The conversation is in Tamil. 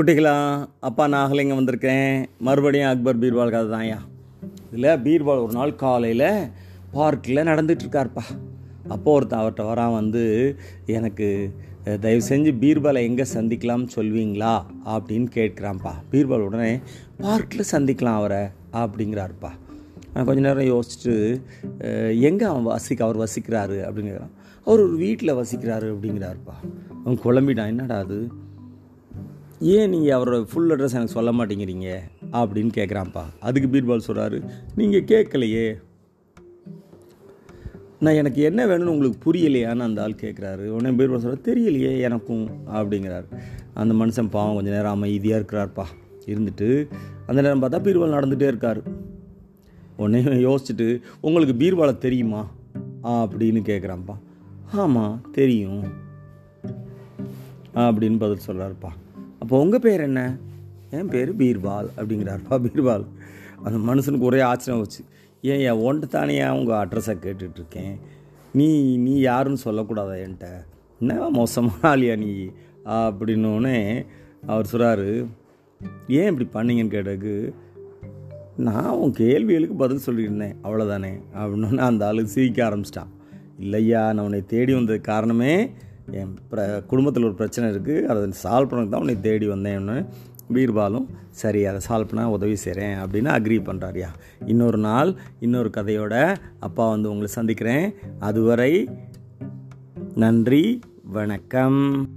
குட்டிகளா அப்பா நாகலிங்கம் வந்திருக்கேன். மறுபடியும் அக்பர் பீர்பால் கதை தான்யா. இதில் பீர்பால் ஒரு நாள் காலையில் பார்க்கில் நடந்துட்டுருக்காருப்பா. அப்போ ஒருத்தன் அவர்கிட்ட வரான் வந்து எனக்கு தயவு செஞ்சு பீர்பாலை எங்கே சந்திக்கலாம்னு சொல்வீங்களா? அப்படின்னு கேட்குறான்ப்பா. பீர்பால் உடனே பார்க்கில் சந்திக்கலாம் அவரை அப்படிங்கிறாருப்பா. நான் கொஞ்ச நேரம் யோசிச்சுட்டு எங்கே அவன் வசிக்க அவர் வசிக்கிறாரு? அப்படிங்கிறான் அவர் ஒரு வீட்டில் வசிக்கிறாரு அப்படிங்கிறாருப்பா. அவன் குழம்பிட்டான். என்னடா அது? ஏன் நீங்கள் அவரோட ஃபுல் அட்ரஸ் எனக்கு சொல்ல மாட்டேங்கிறீங்க? அப்படின்னு கேட்குறான்ப்பா அதுக்கு பீர்பால் சொல்கிறாரு நீங்கள் கேட்கலையே நான் எனக்கு என்ன வேணும்னு உங்களுக்கு புரியலையான்னு அந்த ஆள் கேட்குறாரு உடனே பீர்பால் சொல்கிறார் தெரியலையே எனக்கும் அப்படிங்கிறாரு. அந்த மனுஷன் பாவம் கொஞ்சம் நேரம் அமைதியாக இருக்கிறார்ப்பா. இருந்துட்டு அந்த நேரம் பார்த்தா பீர்பால் நடந்துகிட்டே இருக்கார். உடனே யோசிச்சுட்டு உங்களுக்கு பீர்பாலை தெரியுமா? அப்படின்னு கேட்குறான்ப்பா ஆமாம் தெரியும் அப்படின்னு பதில் சொல்கிறாருப்பா அப்போ உங்கள் பேர் என்ன? என் பேர் பீர்பால் அப்படிங்கிறார்ப்பா பீர்பால். அந்த மனுஷனுக்கு ஒரே ஆச்சரியம் வச்சு ஏன் என் ஒன்ட்டு தானே உங்கள் அட்ரஸை கேட்டுட்ருக்கேன்? நீ நீ யாருன்னு சொல்லக்கூடாதா என்கிட்ட என்ன மோசமான ஆளியா நீ? அப்படின்னோடனே அவர் சொல்கிறாரு ஏன் இப்படி பண்ணீங்கன்னு கேட்டதுக்கு நான் உன் கேள்விகளுக்கு பதில் சொல்லியிருந்தேன் அவ்வளோதானே அப்படின்னு அந்த ஆள் சிரிக்க ஆரம்பிச்சிட்டான். இல்லையா நான் உன்னை தேடி வந்தது காரணமே என் பிர குடும்பத்தில் ஒரு பிரச்சனை இருக்குது அதை சால்வ் பண்ணதுக்கு தான் உன்னை தேடி வந்தேன்னு பீர்பாலும் சரி அதை சால்வ் பண்ண உதவி செய்கிறேன் அப்படின்னு அக்ரி பண்ணுறாருயா இன்னொரு நாள் இன்னொரு கதையோட அப்பா வந்து உங்களை சந்திக்கிறேன். அதுவரை நன்றி வணக்கம்.